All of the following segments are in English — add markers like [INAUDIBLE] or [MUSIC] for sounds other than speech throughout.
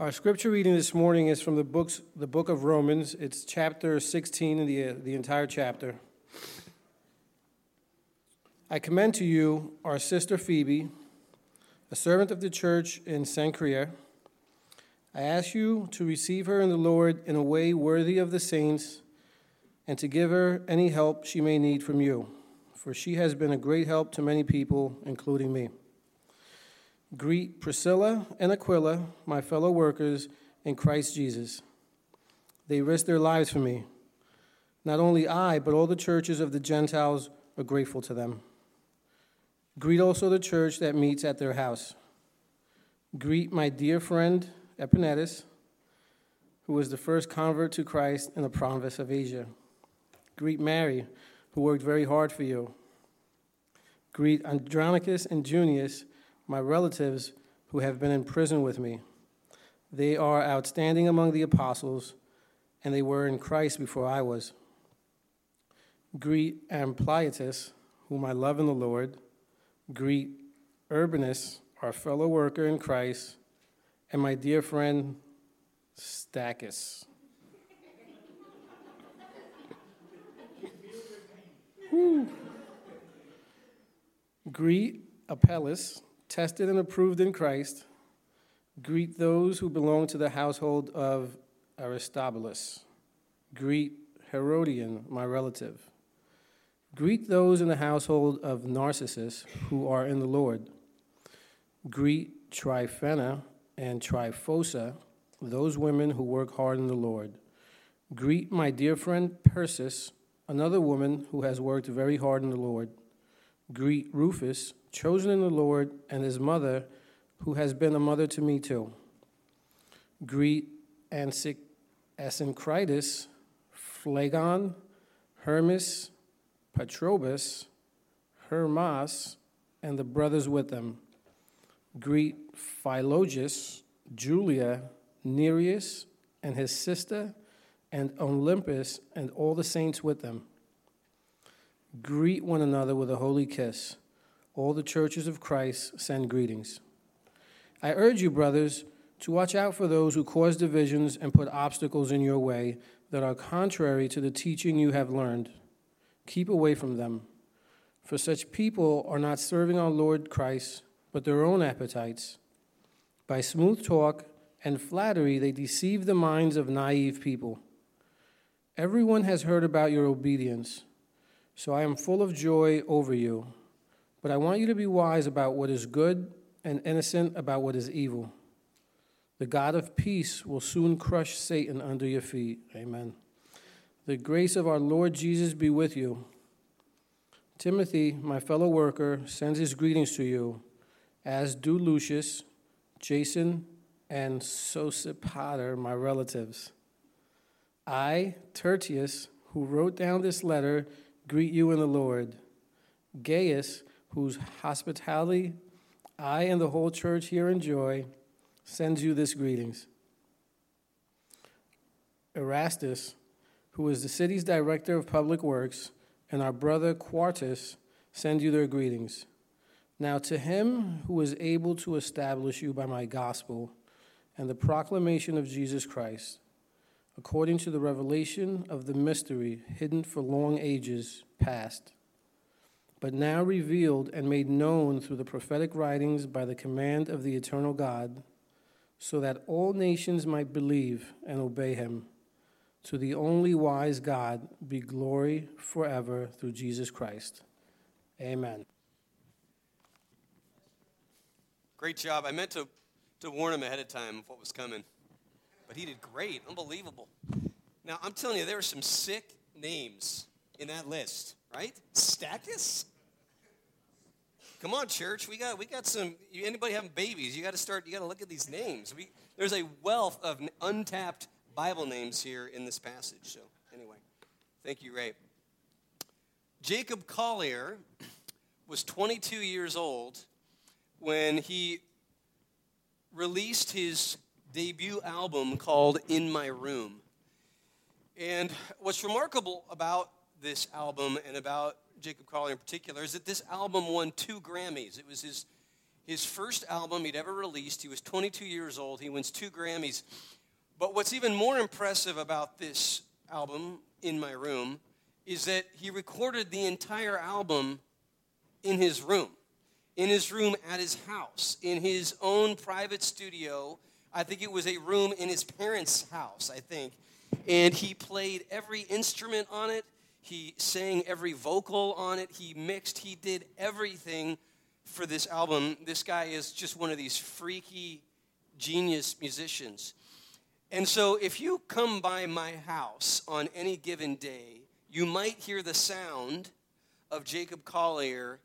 Our scripture reading this morning is from the books, the book of Romans. It's chapter 16 in the, the entire chapter. I commend to you our sister Phoebe, a servant of the church in Cenchrea. I ask you to receive her in the Lord in a way worthy of the saints and to give her any help she may need from you, for she has been a great help to many people, including me. Greet Priscilla and Aquila, my fellow workers in Christ Jesus. They risked their lives for me. Not only I, but all the churches of the Gentiles are grateful to them. Greet also the church that meets at their house. Greet my dear friend Epaenetus, who was the first convert to Christ in the province of Asia. Greet Mary, who worked very hard for you. Greet Andronicus and Junius my relatives who have been in prison with me. They are outstanding among the apostles, and they were in Christ before I was. Greet Ampliatus, whom I love in the Lord. Greet Urbanus, our fellow worker in Christ, and my dear friend Stachys. Greet Apelles, tested and approved in Christ, greet those who belong to the household of Aristobulus. Greet Herodion, my relative. Greet those in the household of Narcissus who are in the Lord. Greet Tryphena and Tryphosa, those women who work hard in the Lord. Greet my dear friend Persis, another woman who has worked very hard in the Lord. Greet Rufus, chosen in the Lord, and his mother, who has been a mother to me too. Greet Asyncritus, Phlegon, Hermas, Patrobas, Hermas, and the brothers with them. Greet Philologus, Julia, Nereus, and his sister, and Olympus, and all the saints with them. Greet one another with a holy kiss. All the churches of Christ send greetings. I urge you, brothers, to watch out for those who cause divisions and put obstacles in your way that are contrary to the teaching you have learned. Keep away from them. For such people are not serving our Lord Christ, but their own appetites. By smooth talk and flattery, they deceive the minds of naive people. Everyone has heard about your obedience, so I am full of joy over you. But I want you to be wise about what is good and innocent about what is evil. The God of peace will soon crush Satan under your feet. Amen. The grace of our Lord Jesus be with you. Timothy, my fellow worker, sends his greetings to you, as do Lucius, Jason, and Sosipater, my relatives. I, Tertius, who wrote down this letter, greet you in the Lord. Gaius, whose hospitality I and the whole church here enjoy, sends you this greetings. Erastus, who is the city's director of public works, and our brother Quartus send you their greetings. Now, to him who is able to establish you by my gospel and the proclamation of Jesus Christ, according to the revelation of the mystery hidden for long ages past but now revealed and made known through the prophetic writings by the command of the eternal God, so that all nations might believe and obey him. To the only wise God be glory forever through Jesus Christ. Amen. Great job. I meant to, to warn him ahead of time of what was coming, but he did great. Unbelievable. Now, I'm telling you, there are some sick names in that list, right? Stachys? Come on, church. We got we got some. Anybody having babies? You got to start. You got to look at these names. We, there's a wealth of untapped Bible names here in this passage. So anyway, thank you, Ray. Jacob Collier was 22 years old when he released his debut album called In My Room. And what's remarkable about this album and about Jacob Collier in particular, is that this album won two Grammys. It was his, his first album he'd ever released. He was 22 years old. He wins two Grammys. But what's even more impressive about this album, In My Room, is that he recorded the entire album in his room, in his room at his house, in his own private studio. I think it was a room in his parents' house, I think. And he played every instrument on it. He sang every vocal on it. He mixed. He did everything for this album. This guy is just one of these freaky genius musicians. And so, if you come by my house on any given day, you might hear the sound of Jacob Collier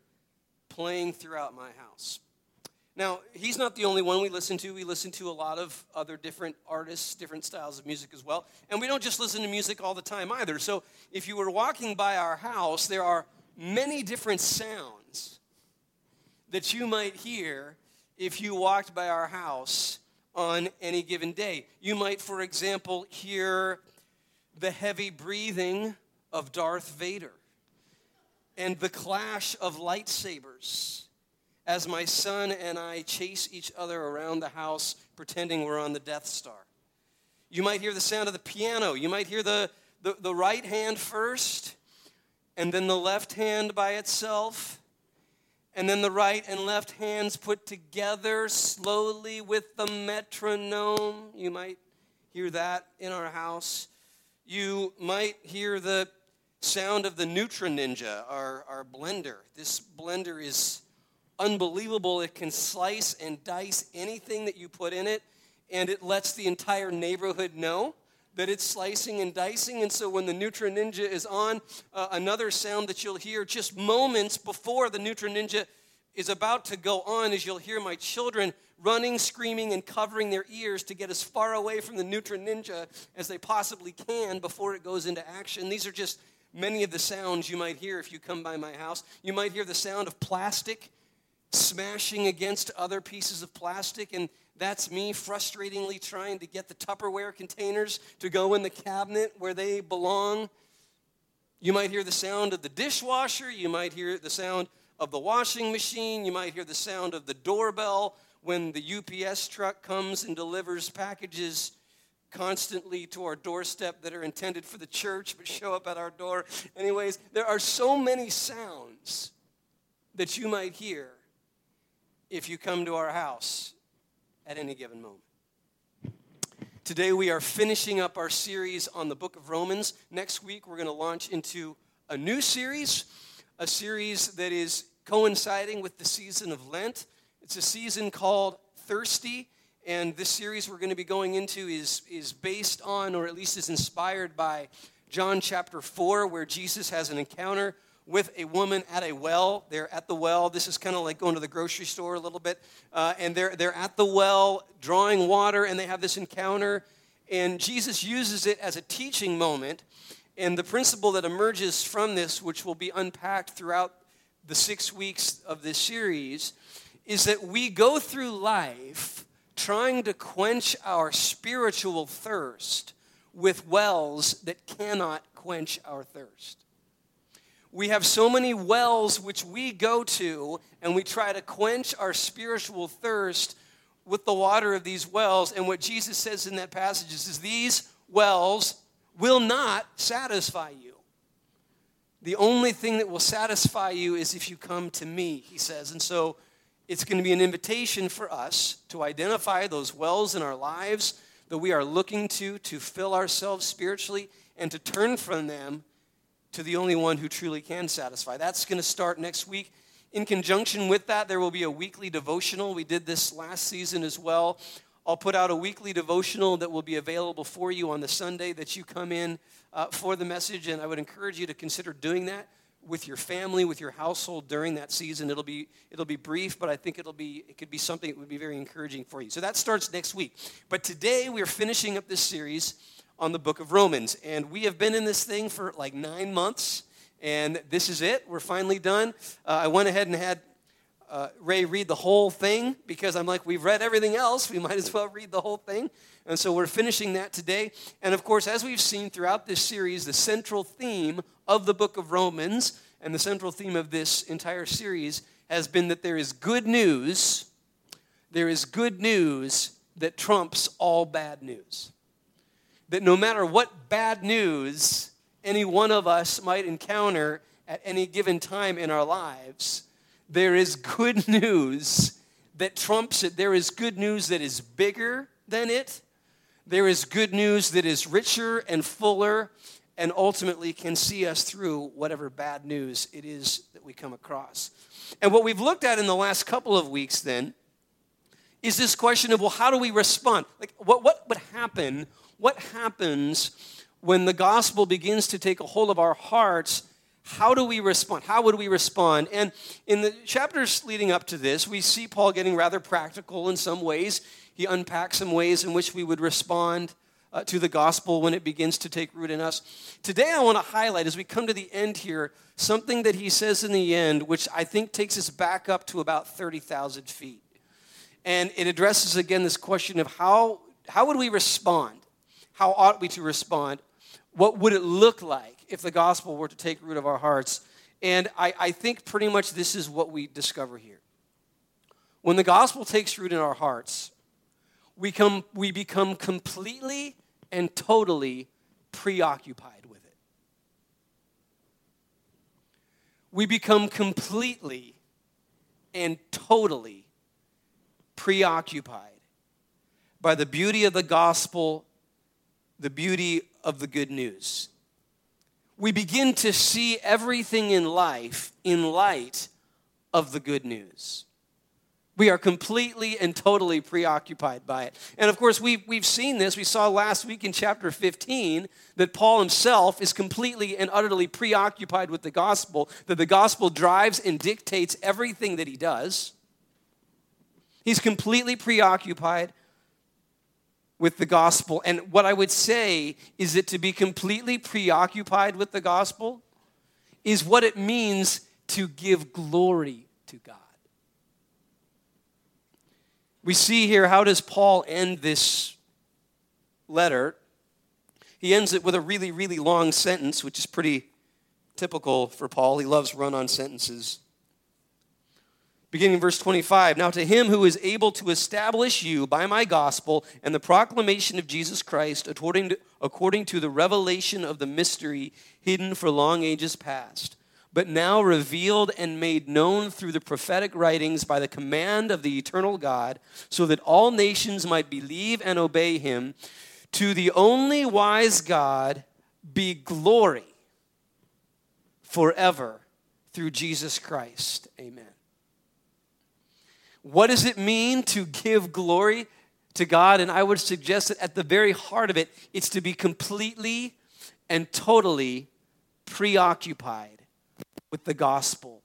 playing throughout my house. Now, he's not the only one we listen to. We listen to a lot of other different artists, different styles of music as well. And we don't just listen to music all the time either. So, if you were walking by our house, there are many different sounds that you might hear if you walked by our house on any given day. You might, for example, hear the heavy breathing of Darth Vader and the clash of lightsabers as my son and I chase each other around the house pretending we're on the Death Star. You might hear the sound of the piano. You might hear the, the, the right hand first, and then the left hand by itself and then the right and left hands put together slowly with the metronome. You might hear that in our house. You might hear the sound of the Nutri Ninja, our, our blender. This blender is unbelievable. It can slice and dice anything that you put in it, and it lets the entire neighborhood know that it's slicing and dicing. And so when the Nutri Ninja is on, uh, another sound that you'll hear just moments before the Nutri Ninja is about to go on is you'll hear my children running, screaming, and covering their ears to get as far away from the Nutri Ninja as they possibly can before it goes into action. These are just many of the sounds you might hear if you come by my house. You might hear the sound of plastic smashing against other pieces of plastic, and that's me frustratingly trying to get the Tupperware containers to go in the cabinet where they belong. You might hear the sound of the dishwasher. You might hear the sound of the washing machine. You might hear the sound of the doorbell when the UPS truck comes and delivers packages constantly to our doorstep that are intended for the church but show up at our door. Anyways, there are so many sounds that you might hear if you come to our house at any given moment. Today we are finishing up our series on the book of Romans. Next week we're going to launch into a new series, a series that is coinciding with the season of Lent. It's a season called Thirsty, and this series we're going to be going into is, is based on, or at least is inspired by, John chapter 4, where Jesus has an encounter with a woman at a well. They're at the well. This is kind of like going to the grocery store a little bit. Uh, and they're, they're at the well drawing water, and they have this encounter. And Jesus uses it as a teaching moment. And the principle that emerges from this, which will be unpacked throughout the six weeks of this series, is that we go through life trying to quench our spiritual thirst with wells that cannot quench our thirst we have so many wells which we go to and we try to quench our spiritual thirst with the water of these wells. And what Jesus says in that passage is, is these wells will not satisfy you. The only thing that will satisfy you is if you come to me, he says. And so it's going to be an invitation for us to identify those wells in our lives that we are looking to to fill ourselves spiritually and to turn from them to the only one who truly can satisfy. That's going to start next week. In conjunction with that, there will be a weekly devotional. We did this last season as well. I'll put out a weekly devotional that will be available for you on the Sunday that you come in uh, for the message, and I would encourage you to consider doing that with your family, with your household during that season. It'll be it'll be brief, but I think it'll be it could be something that would be very encouraging for you. So that starts next week. But today we are finishing up this series on the book of Romans. And we have been in this thing for like nine months, and this is it. We're finally done. Uh, I went ahead and had uh, Ray read the whole thing because I'm like, we've read everything else. We might as well read the whole thing. And so we're finishing that today. And of course, as we've seen throughout this series, the central theme of the book of Romans and the central theme of this entire series has been that there is good news there is good news that trumps all bad news. That no matter what bad news any one of us might encounter at any given time in our lives, there is good [LAUGHS] news that trumps it. There is good news that is bigger than it. There is good news that is richer and fuller and ultimately can see us through whatever bad news it is that we come across. And what we've looked at in the last couple of weeks then is this question of well how do we respond like what, what would happen what happens when the gospel begins to take a hold of our hearts? How do we respond? How would we respond? And in the chapters leading up to this we see paul getting rather practical in some ways. He unpacks some ways in which we would respond uh, to the gospel when it begins to take root in us. Today i want to highlight as we come to the end here something that he says in the end which i think takes us back up to about 30000 feet. And it addresses again this question of how, how would we respond? How ought we to respond? What would it look like if the gospel were to take root of our hearts? And I, I think pretty much this is what we discover here. When the gospel takes root in our hearts, we, come, we become completely and totally preoccupied with it. We become completely and totally preoccupied by the beauty of the gospel, the beauty of the good news. We begin to see everything in life in light of the good news. We are completely and totally preoccupied by it. And of course, we've, we've seen this. We saw last week in chapter 15 that Paul himself is completely and utterly preoccupied with the gospel, that the gospel drives and dictates everything that he does. He's completely preoccupied with the gospel. And what I would say is that to be completely preoccupied with the gospel is what it means to give glory to God. We see here how does Paul end this letter? He ends it with a really, really long sentence, which is pretty typical for Paul. He loves run on sentences. Beginning verse 25, now to him who is able to establish you by my gospel and the proclamation of Jesus Christ according to, according to the revelation of the mystery hidden for long ages past, but now revealed and made known through the prophetic writings by the command of the eternal God, so that all nations might believe and obey him. To the only wise God be glory forever through Jesus Christ. Amen. What does it mean to give glory to God? And I would suggest that at the very heart of it, it's to be completely and totally preoccupied with the gospel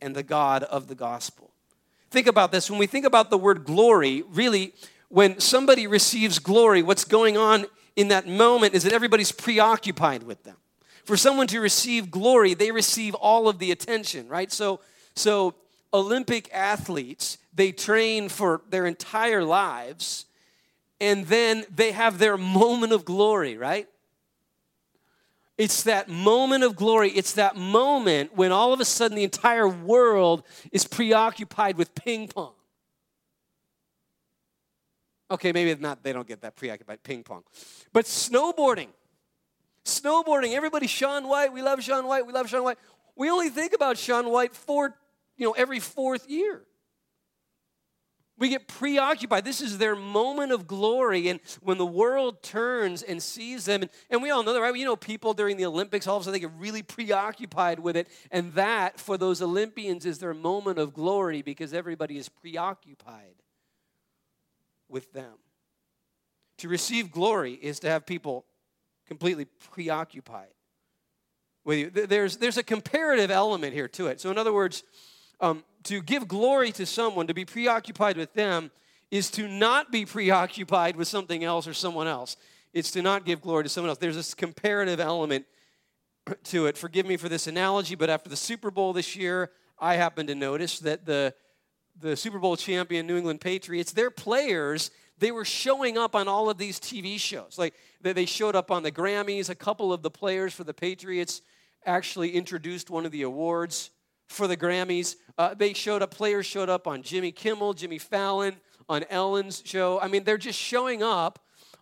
and the God of the gospel. Think about this. When we think about the word glory, really, when somebody receives glory, what's going on in that moment is that everybody's preoccupied with them. For someone to receive glory, they receive all of the attention, right? So, so Olympic athletes, they train for their entire lives, and then they have their moment of glory, right? It's that moment of glory. It's that moment when all of a sudden the entire world is preoccupied with ping pong. Okay, maybe not, they don't get that preoccupied ping pong. But snowboarding. Snowboarding. Everybody, Shaun White. We love Shaun White. We love Shaun White. We only think about Shaun White four you know, every fourth year. We get preoccupied. This is their moment of glory. And when the world turns and sees them, and, and we all know that, right? You know, people during the Olympics, all of a sudden they get really preoccupied with it. And that, for those Olympians, is their moment of glory because everybody is preoccupied with them. To receive glory is to have people completely preoccupied with you. There's, there's a comparative element here to it. So, in other words, um, to give glory to someone, to be preoccupied with them, is to not be preoccupied with something else or someone else. It's to not give glory to someone else. There's this comparative element to it. Forgive me for this analogy, but after the Super Bowl this year, I happened to notice that the, the Super Bowl champion New England Patriots, their players, they were showing up on all of these TV shows. Like they showed up on the Grammys. A couple of the players for the Patriots actually introduced one of the awards for the Grammys. Uh, they showed up, players showed up on Jimmy Kimmel, Jimmy Fallon, on Ellen's show. I mean, they're just showing up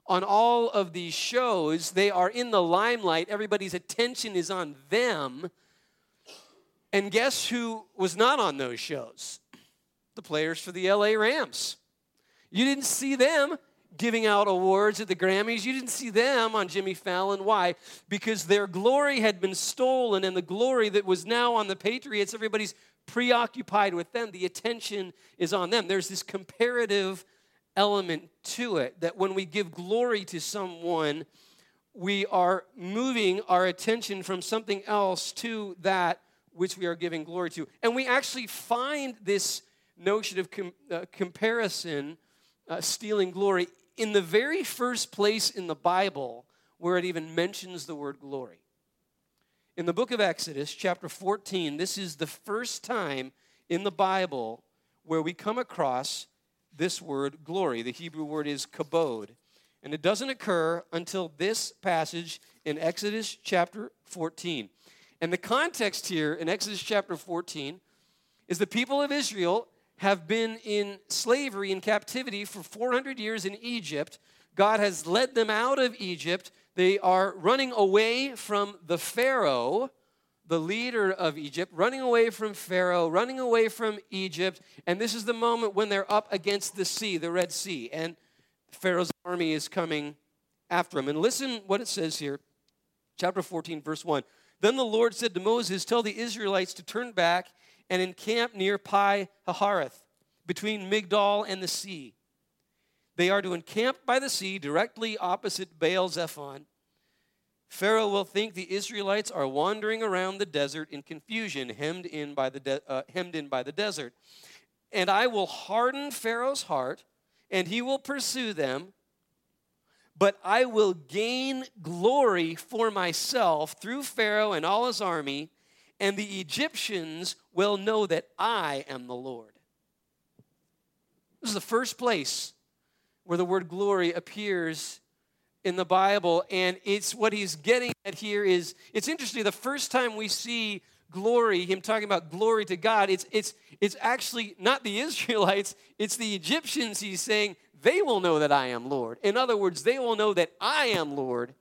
on all of these shows. They are in the limelight, everybody's attention is on them. And guess who was not on those shows? The players for the LA Rams. You didn't see them giving out awards at the Grammys. You didn't see them on Jimmy Fallon. Why? Because their glory had been stolen, and the glory that was now on the Patriots, everybody's preoccupied with them. The attention is on them. There's this comparative element to it that when we give glory to someone, we are moving our attention from something else to that which we are giving glory to. And we actually find this notion of com- uh, comparison, uh, stealing glory, in the very first place in the Bible where it even mentions the word glory. In the book of Exodus, chapter 14, this is the first time in the Bible where we come across this word glory. The Hebrew word is kabod. And it doesn't occur until this passage in Exodus chapter 14. And the context here in Exodus chapter 14 is the people of Israel have been in slavery in captivity for 400 years in Egypt. God has led them out of Egypt. They are running away from the Pharaoh, the leader of Egypt, running away from Pharaoh, running away from Egypt. And this is the moment when they're up against the sea, the Red Sea. And Pharaoh's army is coming after them. And listen what it says here, chapter 14, verse 1. Then the Lord said to Moses, Tell the Israelites to turn back and encamp near Pi Hahiroth, between Migdol and the sea. They are to encamp by the sea directly opposite Baal Zephon. Pharaoh will think the Israelites are wandering around the desert in confusion, hemmed in by the, de- uh, hemmed in by the desert. And I will harden Pharaoh's heart, and he will pursue them. But I will gain glory for myself through Pharaoh and all his army, and the Egyptians will know that I am the Lord. This is the first place where the word glory appears in the Bible. And it's what he's getting at here is it's interesting. The first time we see glory, him talking about glory to God, it's it's it's actually not the [LAUGHS] Israelites, it's the Egyptians he's saying, they will know that I am Lord. In other words, they will know that I am Lord,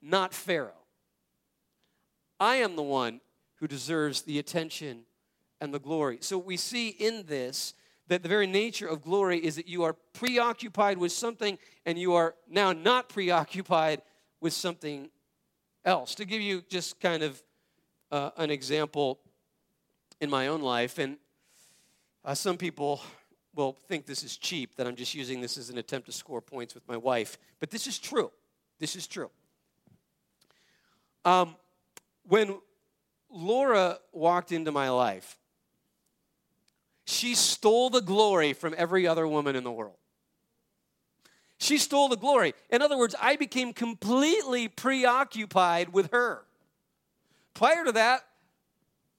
not Pharaoh. I am the one who deserves the attention and the glory. So we see in this that the very nature of glory is that you are preoccupied with something and you are now not preoccupied with something else. To give you just kind of uh, an example in my own life, and uh, some people will think this is cheap, that I'm just using this as an attempt to score points with my wife, but this is true. This is true. Um, when Laura walked into my life, she stole the glory from every other woman in the world. She stole the glory. In other words, I became completely preoccupied with her. Prior to that,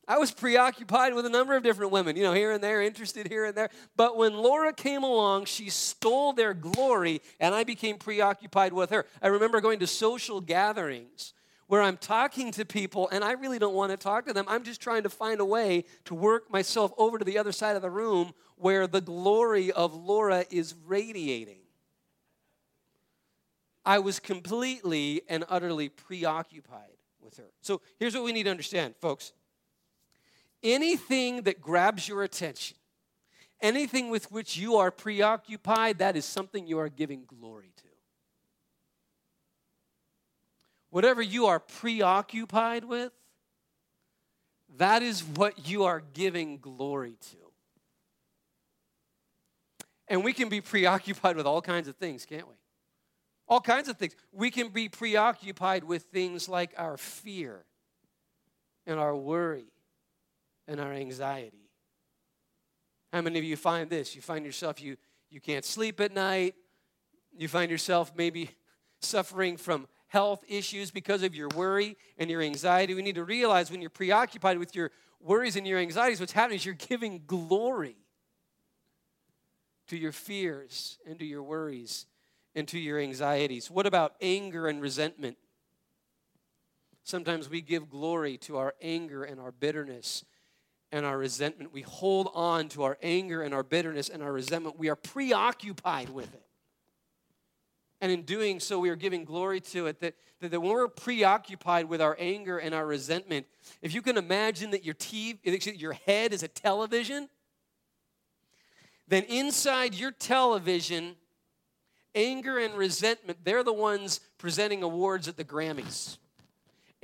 I was preoccupied with a number of different women, you know, here and there, interested here and there. But when Laura came along, she stole their glory, and I became preoccupied with her. I remember going to social gatherings where I'm talking to people and I really don't want to talk to them. I'm just trying to find a way to work myself over to the other side of the room where the glory of Laura is radiating. I was completely and utterly preoccupied with her. So here's what we need to understand, folks. Anything that grabs your attention, anything with which you are preoccupied, that is something you are giving glory to. Whatever you are preoccupied with, that is what you are giving glory to. And we can be preoccupied with all kinds of things, can't we? All kinds of things. We can be preoccupied with things like our fear and our worry and our anxiety. How many of you find this? You find yourself, you, you can't sleep at night. You find yourself maybe [LAUGHS] suffering from health issues because of your worry and your anxiety. We need to realize when you're preoccupied with your worries and your anxieties, what's happening is you're giving glory to your fears and to your worries and to your anxieties. What about anger and resentment? Sometimes we give glory to our anger and our bitterness and our resentment. We hold on to our anger and our bitterness and our resentment. We are preoccupied with it. And in doing so, we are giving glory to it. That, that, that when we're preoccupied with our anger and our resentment, if you can imagine that your, TV, your head is a television, then inside your television, anger and resentment, they're the ones presenting awards at the Grammys.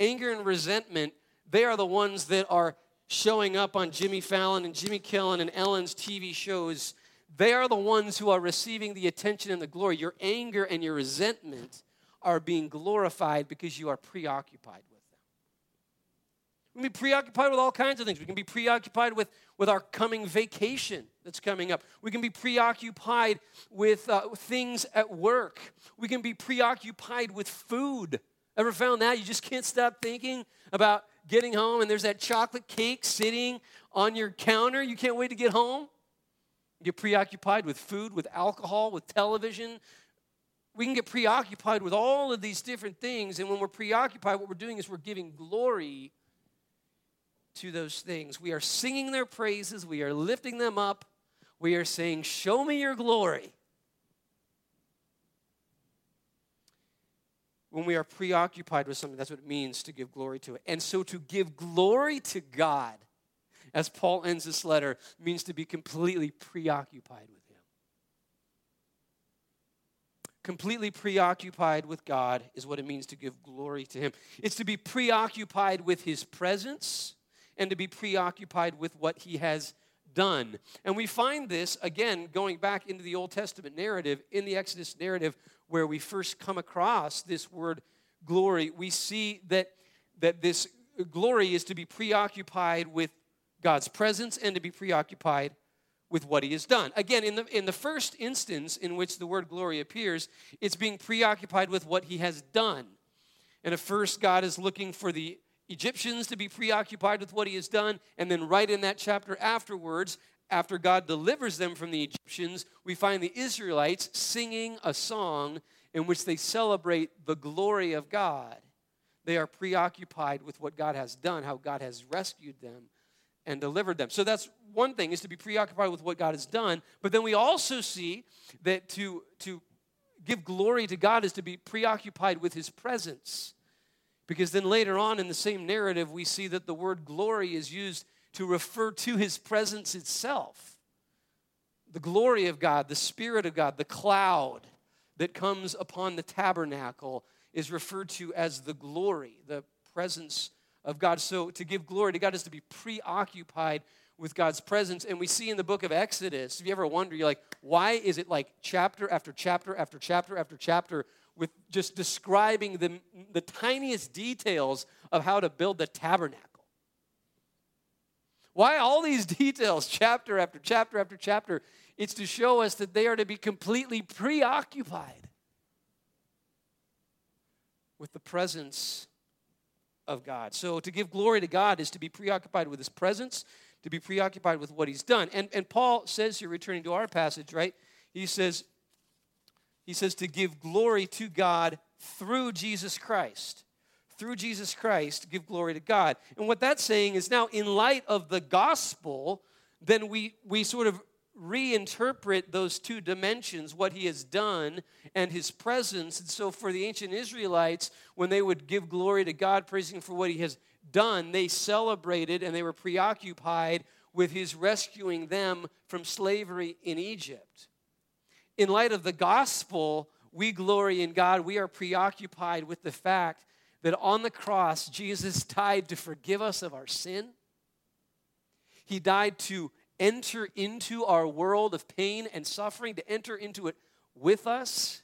Anger and resentment, they are the ones that are showing up on Jimmy Fallon and Jimmy Kimmel and Ellen's TV shows, they are the ones who are receiving the attention and the glory. Your anger and your resentment are being glorified because you are preoccupied with them. We can be preoccupied with all kinds of things. We can be preoccupied with, with our coming vacation that's coming up. We can be preoccupied with uh, things at work. We can be preoccupied with food. Ever found that? You just can't stop thinking about getting home and there's that chocolate cake sitting on your counter. You can't wait to get home. Get preoccupied with food, with alcohol, with television. We can get preoccupied with all of these different things. And when we're preoccupied, what we're doing is we're giving glory to those things. We are singing their praises, we are lifting them up, we are saying, Show me your glory. when we are preoccupied with something, that's what it means to give glory to it. And so to give glory to God, as Paul ends this letter, means to be completely preoccupied with Him. Completely preoccupied with God is what it means to give glory to Him. It's to be preoccupied with His presence and to be preoccupied with what He has done. And we find this, again, going back into the Old Testament narrative, in the Exodus narrative, where we first come across this word glory, we see that, that this glory is to be preoccupied with God's presence and to be preoccupied with what he has done. Again, in the, in the first instance in which the word glory appears, it's being preoccupied with what he has done. And at first, God is looking for the Egyptians to be preoccupied with what he has done. And then, right in that chapter afterwards, after God delivers them from the Egyptians, we find the Israelites singing a song in which they celebrate the glory of God. They are preoccupied with what God has done, how God has rescued them and delivered them. So that's one thing is to be preoccupied with what God has done, but then we also see that to to give glory to God is to be preoccupied with his presence. Because then later on in the same narrative we see that the word glory is used to refer to his presence itself. The glory of God, the Spirit of God, the cloud that comes upon the tabernacle is referred to as the glory, the presence of God. So to give glory to God is to be preoccupied with God's presence. And we see in the book of Exodus, if you ever wonder, you're like, why is it like chapter after chapter after chapter after chapter with just describing the, the tiniest details of how to build the tabernacle? Why all these [LAUGHS] details, chapter after chapter after chapter? It's to show us that they are to be completely preoccupied with the presence of God. So to give glory to God is to be preoccupied with his presence, to be preoccupied with what he's done. And, and Paul says here, returning to our passage, right? He says, he says to give glory to God through Jesus Christ through Jesus Christ, give glory to God. And what that's saying is now, in light of the gospel, then we, we sort of reinterpret those two dimensions, what he has done and his presence. And so, for the ancient Israelites, when they would give glory to God, praising for what he has done, they celebrated and they were preoccupied with his rescuing them from slavery in Egypt. In light of the gospel, we glory in God. We are preoccupied with the fact that on the cross, Jesus died to forgive us of our sin. He died to enter into our world of pain and suffering, to enter into it with us,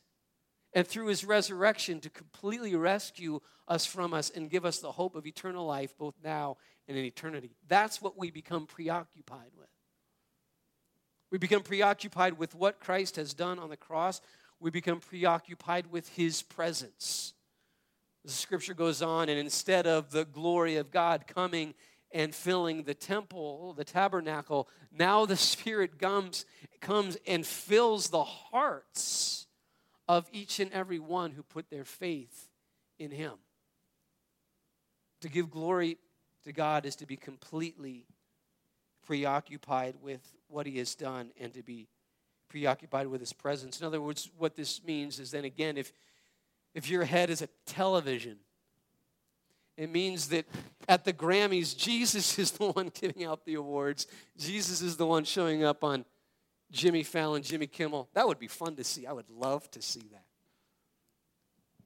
and through his resurrection to completely rescue us from us and give us the hope of eternal life both now and in eternity. That's what we become preoccupied with. We become preoccupied with what Christ has done on the cross. We become preoccupied with his presence. The scripture goes on, and instead of the glory of God coming and filling the temple, the tabernacle, now the [LAUGHS] Spirit comes, comes and fills the hearts of each and every one who put their faith in Him. To give glory to God is to be completely preoccupied with what he has done and to be preoccupied with his presence. In other words, what this means is then again, if, if your head is a television, it means that at the Grammys, Jesus is the one [LAUGHS] giving out the awards. Jesus is the one showing up on Jimmy Fallon, Jimmy Kimmel. That would be fun to see. I would love to see that.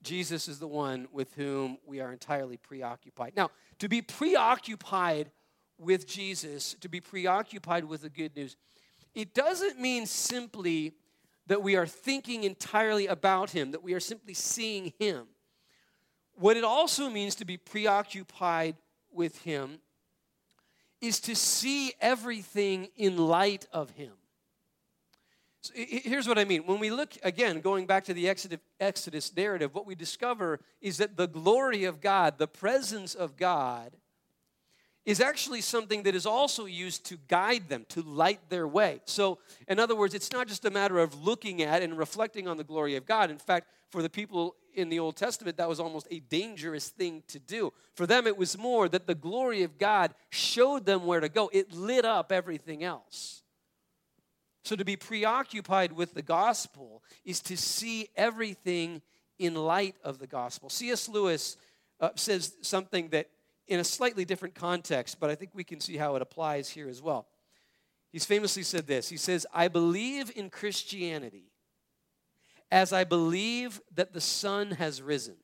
Jesus is the one with whom we are entirely preoccupied. Now, to be preoccupied with Jesus, to be preoccupied with the good news, it doesn't mean simply that we are thinking entirely about Him, that we are simply seeing Him. What it also means to be preoccupied with Him is to see everything in light of Him. So here's what I mean. When we look, again, going back to the Exodus narrative, what we discover is that the glory of God, the presence of God, is actually something that is also used to guide them, to light their way. So, in other words, it's not just a matter of looking at and reflecting on the glory of God. In fact, for the people in the Old Testament, that was almost a dangerous thing to do. For them, it was more that the glory of God showed them where to go, it lit up everything else. So, to be preoccupied with the gospel is to see everything in light of the gospel. C.S. Lewis uh, says something that in a slightly different context, but I think we can see how it applies here as well. He's famously said this He says, I believe in Christianity as I believe that the sun has risen.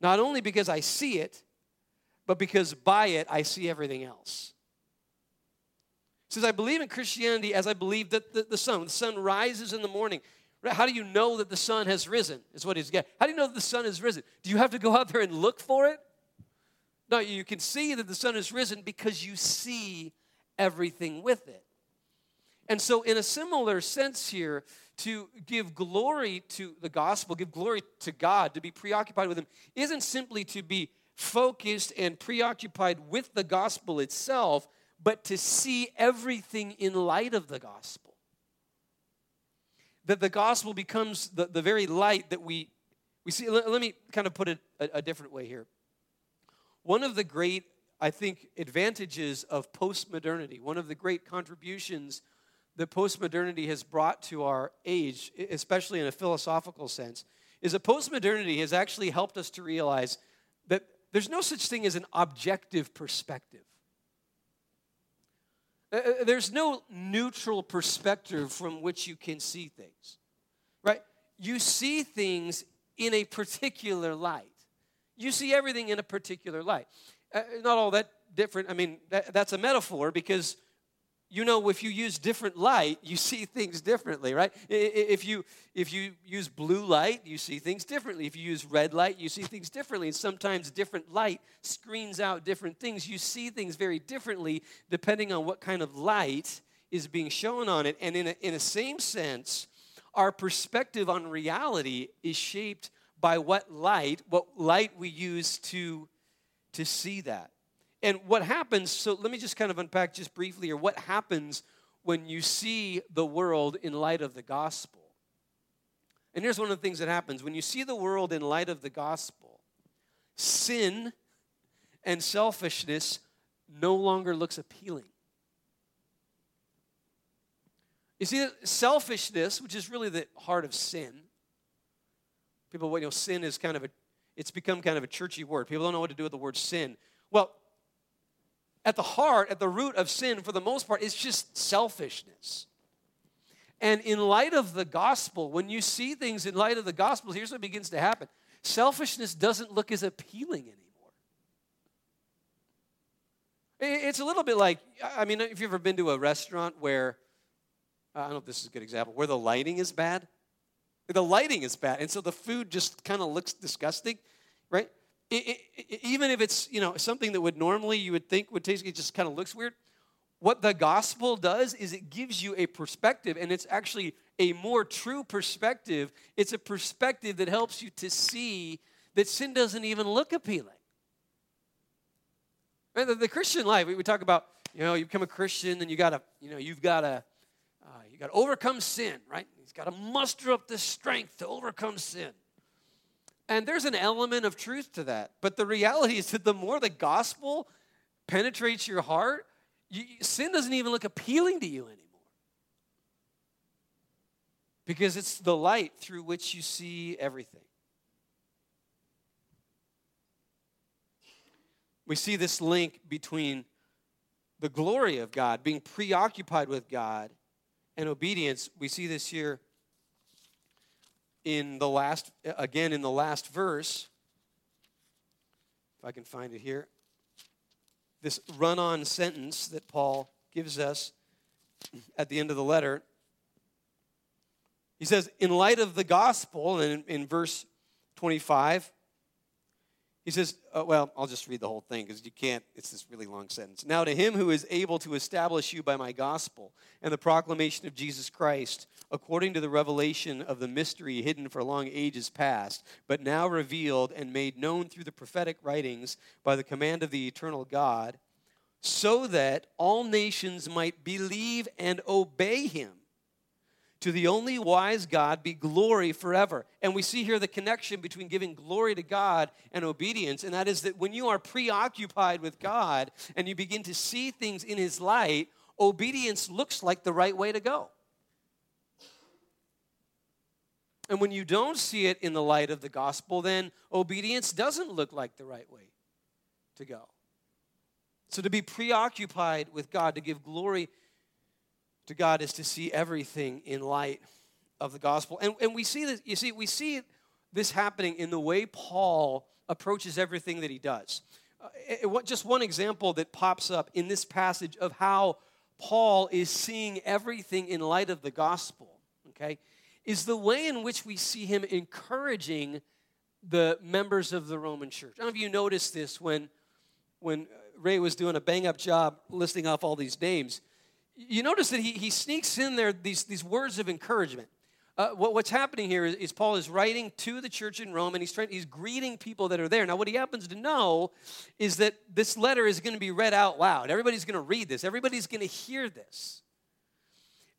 Not only because I see it, but because by it I see everything else. Says, I believe in Christianity as I believe that the, the sun, the sun rises in the morning. How do you know that the sun has risen? Is what he's getting. How do you know that the sun has risen? Do you have to go out there and look for it? No, you can see that the sun has risen because you see everything with it. And so, in a similar sense here, to give glory to the gospel, give glory to God, to be preoccupied with Him, isn't simply to be focused and preoccupied with the gospel itself, but to see everything in light of the gospel. That the gospel becomes the, the very light that we, we see. Let, let me kind of put it a, a different way here. One of the great, I think, advantages of postmodernity, one of the great contributions that postmodernity has brought to our age, especially in a philosophical sense, is that postmodernity has actually helped us to realize that there's no such thing as an objective perspective. There's no neutral perspective from which you can see things, right? You see things in a particular light. You see everything in a particular light. Uh, not all that different. I mean, that, that's a metaphor because you know if you use different light you see things differently right? If you if you use blue light you see things differently. If you use red light you see things differently. And sometimes different light screens out different things. You see things very differently depending on what kind of light is being shown on it. And in a, in a same sense our perspective on reality is shaped by what light, what light we use to, to see that. And what happens, so let me just kind of unpack just briefly here what happens when you see the world in light of the gospel. And here's one of the things that happens when you see the world in light of the gospel, sin and selfishness no longer looks appealing. You see, selfishness, which is really the heart of sin, People, you know, sin is kind of a, it's become kind of a churchy word. People don't know what to do with the word sin. Well, at the heart, at the root of sin, for the most part, it's just selfishness. And in light of the gospel, when you see things in light of the gospel, here's what begins to happen selfishness doesn't look as appealing anymore. It's a little bit like, I mean, if you've ever been to a restaurant where, I don't know if this is a good example, where the lighting is bad. The lighting is bad, and so the food just kind of looks disgusting, right? It, it, even if it's you know something that would normally you would think would taste, it just kind of looks weird. What the gospel does is it gives you a perspective, and it's actually a more true perspective. It's a perspective that helps you to see that sin doesn't even look appealing. Right? The, the Christian life, we, we talk about, you know, you become a Christian, and you gotta, you know, you've gotta, uh, you gotta overcome sin, right? You've got to muster up the strength to overcome sin. And there's an element of truth to that. But the reality is that the more the gospel penetrates your heart, you, sin doesn't even look appealing to you anymore. Because it's the light through which you see everything. We see this link between the glory of God, being preoccupied with God, and obedience. We see this here in the last, again, in the last verse. If I can find it here. This run on sentence that Paul gives us at the end of the letter. He says, in light of the gospel, and in, in verse 25, he says, uh, well, I'll just read the whole thing because you can't, it's this really long sentence. Now, to him who is able to establish you by my gospel and the proclamation of Jesus Christ, according to the revelation of the mystery hidden for long ages past, but now revealed and made known through the prophetic writings by the command of the eternal God, so that all nations might believe and obey him to the only wise God be glory forever. And we see here the connection between giving glory to God and obedience, and that is that when you are preoccupied with God and you begin to see things in His light, obedience looks like the right way to go. And when you don't see it in the light of the gospel, then obedience doesn't look like the right way to go. So to be preoccupied with God, to give glory to God is to see everything in light of the gospel. And, and we see this, you see, we see this happening in the way Paul approaches everything that he does. Uh, it, just one example that pops up in this passage of how Paul is seeing everything in light of the gospel, okay, is the way in which we see him encouraging the members of the Roman church. I don't know if you noticed this when, when Ray was doing a bang up job listing off all these names you notice that he, he sneaks in there these, these words of encouragement. Uh, what, what's happening here is, is, Paul is writing to the church in Rome and he's, trying, he's greeting people that are there. Now, what he happens to know is that this letter is going to be read out loud. Everybody's going to read this, everybody's going to hear this.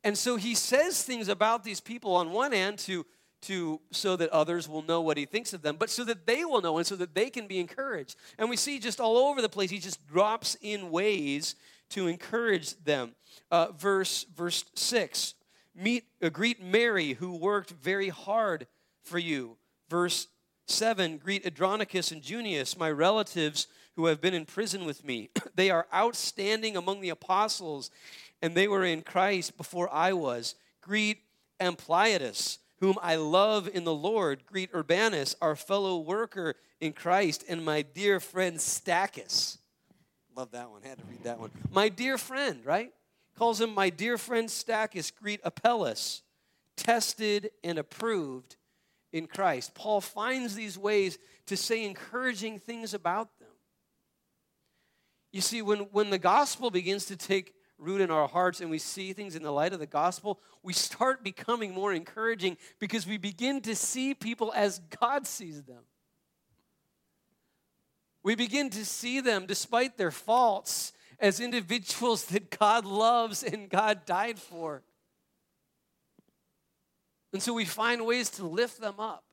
And so he says things about these people on one hand to, to so that others will know what he thinks of them, but so that they will know and so that they can be encouraged. And we see just all over the place, he just drops in ways to encourage them. Uh, verse, verse 6 Meet, uh, Greet Mary, who worked very hard for you. Verse 7 Greet Andronicus and Junias, my relatives who have been in prison with me. [CLEARS THROAT] they are outstanding among the apostles, and they were in Christ before I was. Greet Ampliatus, whom I love in the Lord. Greet Urbanus, our fellow worker in Christ, and my dear friend Stachys. Love that one. Had to read that one. My dear friend, right? Calls him my dear friend Stachys. Greet Apelles, tested and approved in Christ. Paul finds these ways to say encouraging things about them. You see, when, when the gospel begins to take root in our hearts and we see things in the light of the gospel, we start becoming more encouraging because we begin to see people as God sees them. We begin to see them, despite their faults, as individuals that God loves and God died for. And so we find ways to lift them up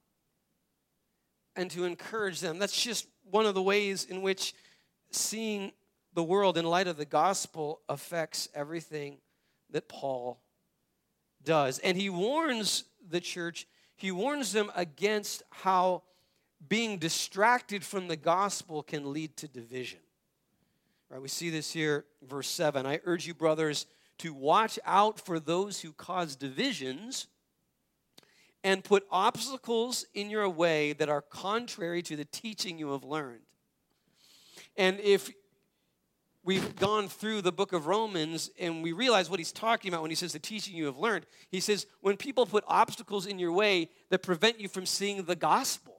and to encourage them. That's just one of the ways in which seeing the world in light of the gospel affects everything that Paul does. And he warns the church, he warns them against how being distracted from the gospel can lead to division. Right, we see this here, verse 7. I urge you, brothers, to watch out for those who cause divisions and put obstacles in your way that are contrary to the teaching you have learned. And if we've gone through the book of Romans and we realize what he's talking about when he says the teaching you have learned, he says, when people put obstacles in your way that prevent you from seeing the gospel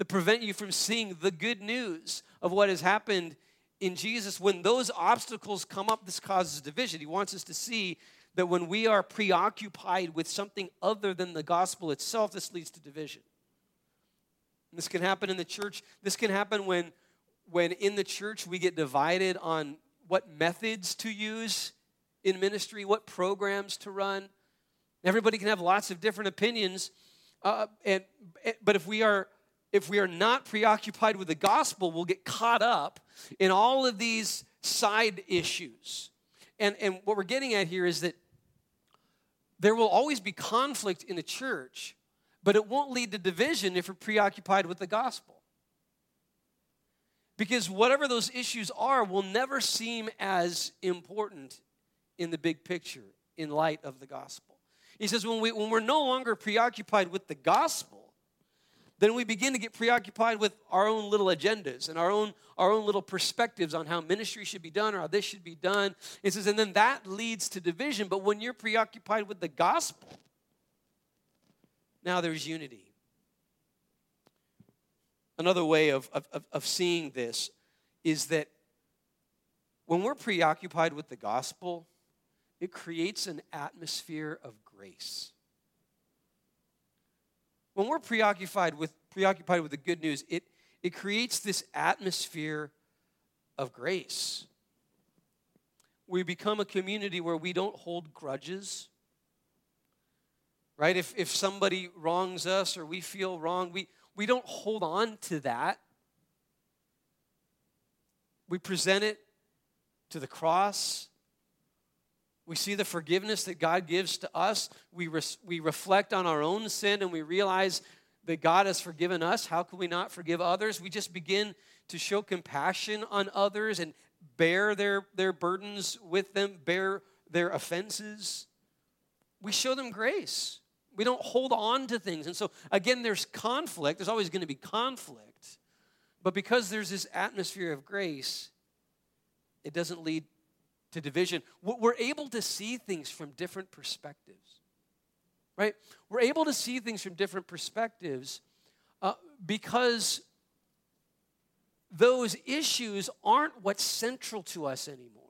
that prevent you from seeing the good news of what has happened in Jesus. When those obstacles come up, this causes division. He wants us to see that when we are preoccupied with something other than the gospel itself, this leads to division. And this can happen in the church. This can happen when, when in the church we get divided on what methods to use in ministry, what programs to run. Everybody can have lots of different opinions. Uh, and, but if we are if we are not preoccupied with the gospel, we'll get caught up in all of these side issues. And, and what we're getting at here is that there will always be conflict in a church, but it won't lead to division if we're preoccupied with the gospel. Because whatever those issues are will never seem as important in the big picture in light of the gospel. He says, when, we, when we're no longer preoccupied with the gospel, then we begin to get preoccupied with our own little agendas and our own, our own little perspectives on how ministry should be done or how this should be done. He says, and then that leads to division. But when you're preoccupied with the gospel, now there's unity. Another way of, of, of seeing this is that when we're preoccupied with the gospel, it creates an atmosphere of grace. When we're preoccupied with preoccupied with the good news, it, it creates this atmosphere of grace. We become a community where we don't hold grudges. Right? If, if somebody wrongs us or we feel wrong, we, we don't hold on to that. We present it to the cross. We see the forgiveness that God gives to us. We, res- we reflect on our own sin and we realize that God has forgiven us. How can we not forgive others? We just begin to show compassion on others and bear their, their burdens with them, bear their offenses. We show them grace. We don't hold on to things. And so, again, there's conflict. There's always going to be conflict. But because there's this atmosphere of grace, it doesn't lead to division. We're able to see things from different perspectives, right? We're able to see things from different perspectives uh, because those issues aren't what's central to us anymore.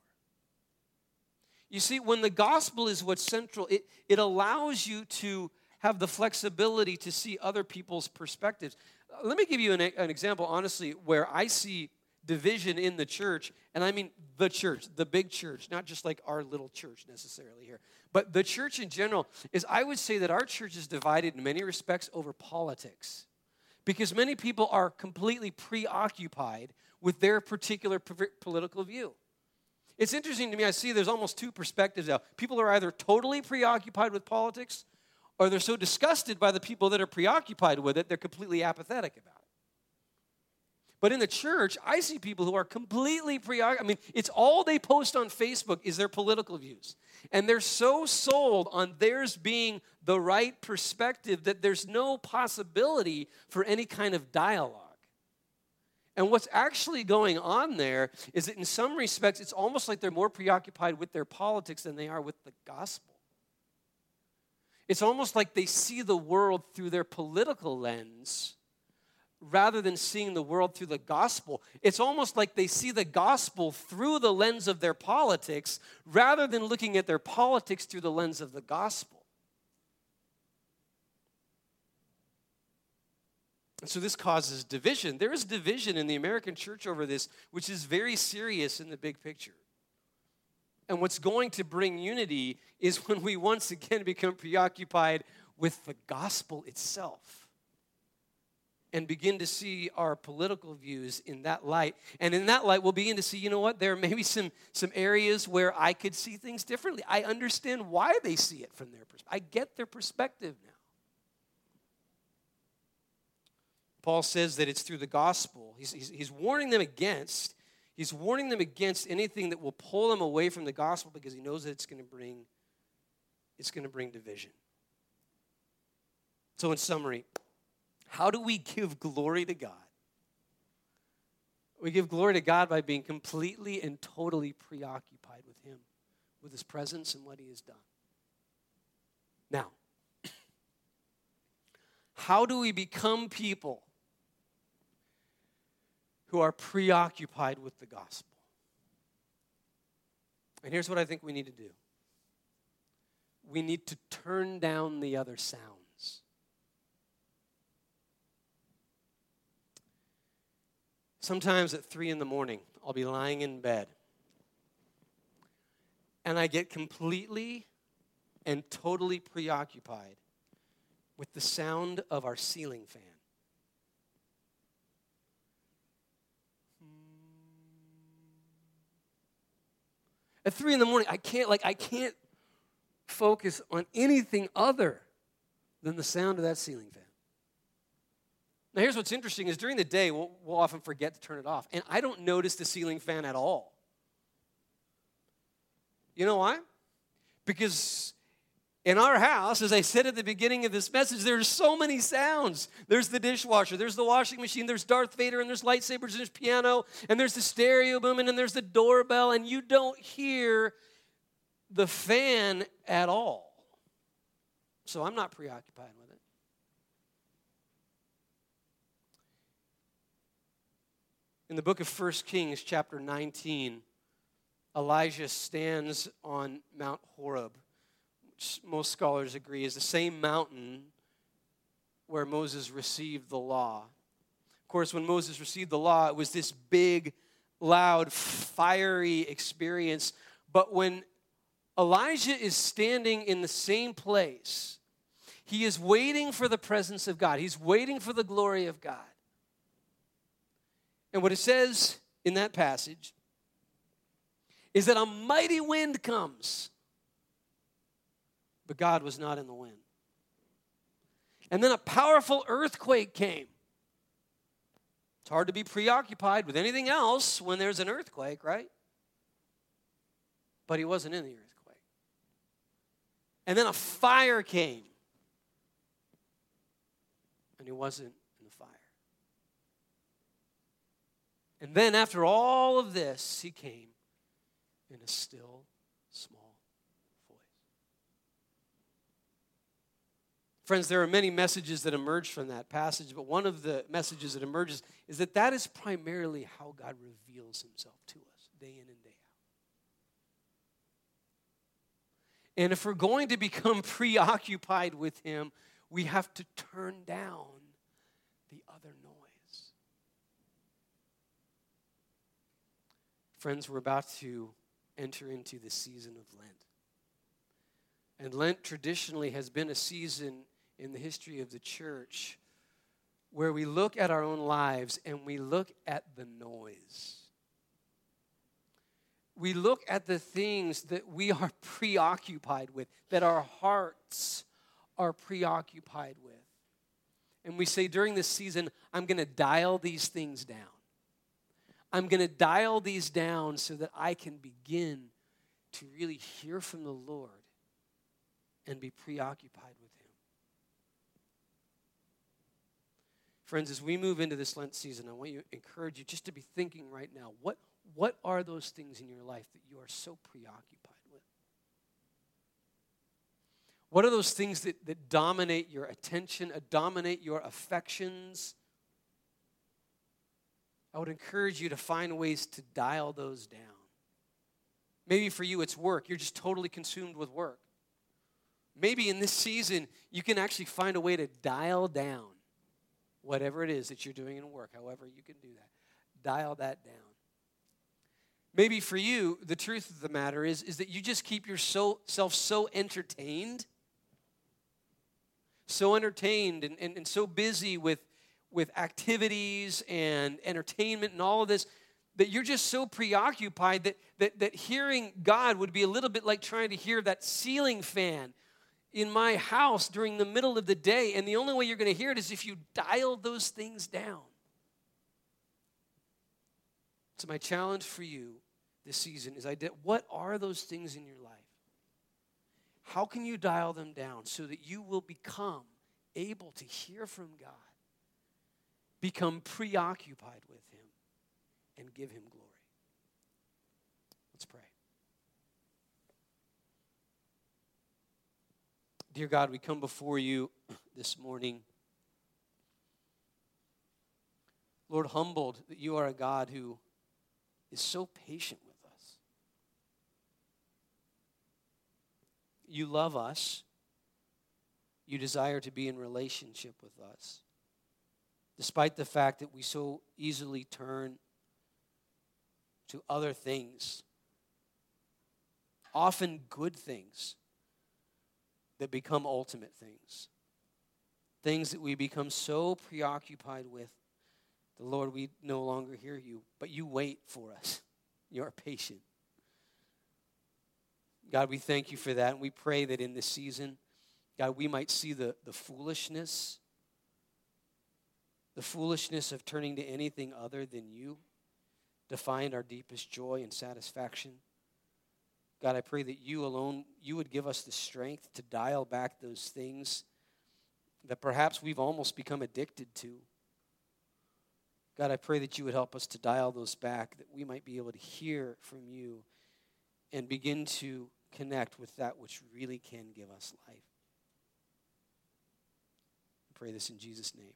You see, when the gospel is what's central, it, it allows you to have the flexibility to see other people's perspectives. Uh, let me give you an, an example, honestly, where I see division in the church, and I mean the church, the big church, not just like our little church necessarily here, but the church in general, is I would say that our church is divided in many respects over politics. Because many people are completely preoccupied with their particular political view. It's interesting to me, I see there's almost two perspectives now. People are either totally preoccupied with politics or they're so disgusted by the people that are preoccupied with it, they're completely apathetic about it. But in the church, I see people who are completely preoccupied. I mean, it's all they post on Facebook is their political views. And they're so sold on theirs being the right perspective that there's no possibility for any kind of dialogue. And what's actually going on there is that in some respects, it's almost like they're more preoccupied with their politics than they are with the gospel. It's almost like they see the world through their political lens rather than seeing the world through the gospel. It's almost like they see the gospel through the lens of their politics rather than looking at their politics through the lens of the gospel. And so this causes division. There is division in the American church over this, which is very serious in the big picture. And what's going to bring unity is [LAUGHS] when we once again become preoccupied with the gospel itself and begin to see our political views in that light. And in that light, we'll begin to see, you know what, there may be some, some areas where I could see things differently. I understand why they see it from their perspective. I get their perspective now. Paul says that it's through the gospel. He's, he's, he's warning them against He's warning them against anything that will pull them away from the gospel because he knows that it's going to bring it's going to bring division. So in summary, how do we give glory to God? We give glory to God by being completely and totally preoccupied with him, with his presence and what he has done. Now, [CLEARS THROAT] how do we become people who are preoccupied with the gospel. And here's what I think we need to do we need to turn down the other sounds. Sometimes at three in the morning, I'll be lying in bed and I get completely and totally preoccupied with the sound of our ceiling fan. At three in the morning, I can't, like, I can't focus on anything other than the sound of that ceiling fan. Now, here's what's interesting is during the day, we'll, we'll often forget to turn it off. And I don't notice the ceiling fan at all. You know why? Because in our house, as I said at the beginning of this message, there's so many sounds. There's the dishwasher, there's the washing machine, there's Darth Vader, and there's lightsabers, and there's piano, and there's the stereo booming, and there's the doorbell, and you don't hear the fan at all. So I'm not preoccupied with it. In the book of 1 Kings, chapter 19, Elijah stands on Mount Horeb, which most scholars agree is the same mountain where Moses received the law. Of course, when Moses received the law, it was this big, loud, fiery experience. But when Elijah is standing in the same place, he is waiting for the presence of God, he's waiting for the glory of God. And what it says in that passage is that a mighty wind comes. But God was not in the wind. And then a powerful earthquake came. It's hard to be preoccupied with anything else when there's an earthquake, right? But he wasn't in the earthquake. And then a fire came. And he wasn't in the fire. And then, after all of this, he came in a still, small voice. Friends, there are many messages that emerge from that passage, but one of the messages that emerges is that that is primarily how God reveals himself to us day in and day out. And if we're going to become [LAUGHS] preoccupied with him, we have to turn down the other noise. Friends, we're about to enter into the season of Lent. And Lent traditionally has been a season in the history of the church where we look at our own lives and we look at the noise. We look at the things that we are [LAUGHS] preoccupied with, that our hearts are preoccupied with. And we say during this season, I'm going to dial these things down. I'm going to dial these down so that I can begin to really hear from the Lord and be preoccupied with Him. Friends, as we move into this Lent season, I want to encourage you just to be thinking right now what, what are those things in your life that you are so preoccupied with? What are those things that, that dominate your attention, uh, dominate your affections? I would encourage you to find ways to dial those down. Maybe for you it's work, you're just totally consumed with work. Maybe in this season, you can actually find a way to dial down whatever it is that you're doing in work, however you can do that. Dial that down. Maybe for you, the truth of the matter is, is that you just keep yourself so entertained, so entertained and, and, and so busy with with activities and entertainment and all of this that you're just so preoccupied that, that, that hearing God would be a little bit like trying to hear that ceiling fan in my house during the middle of the day. And the only way you're going to hear it is if you dial those things down. So, my challenge for you this season is what are those things in your life? How can you dial them down so that you will become able to hear from God? Become preoccupied with Him and give Him glory. Let's pray. Dear God, we come before you [CLEARS THROAT] this morning. Lord, humbled that you are a God who is so patient with us. You love us. You desire to be in relationship with us despite the fact that we so easily turn to other things, often good things that become ultimate things, things that we become so preoccupied with. The Lord, we no longer hear you, but you wait for us. [LAUGHS] You are patient. God, we thank you for that. And we pray that in this season, God, we might see the, the foolishness, the foolishness of turning to anything other than you to find our deepest joy and satisfaction. God, I pray that you alone, you would give us the strength to dial back those things that perhaps we've almost become addicted to. God, I pray that you would help us to dial those back, that we might be able to hear from you and begin to connect with that which really can give us life. I pray this in Jesus' name.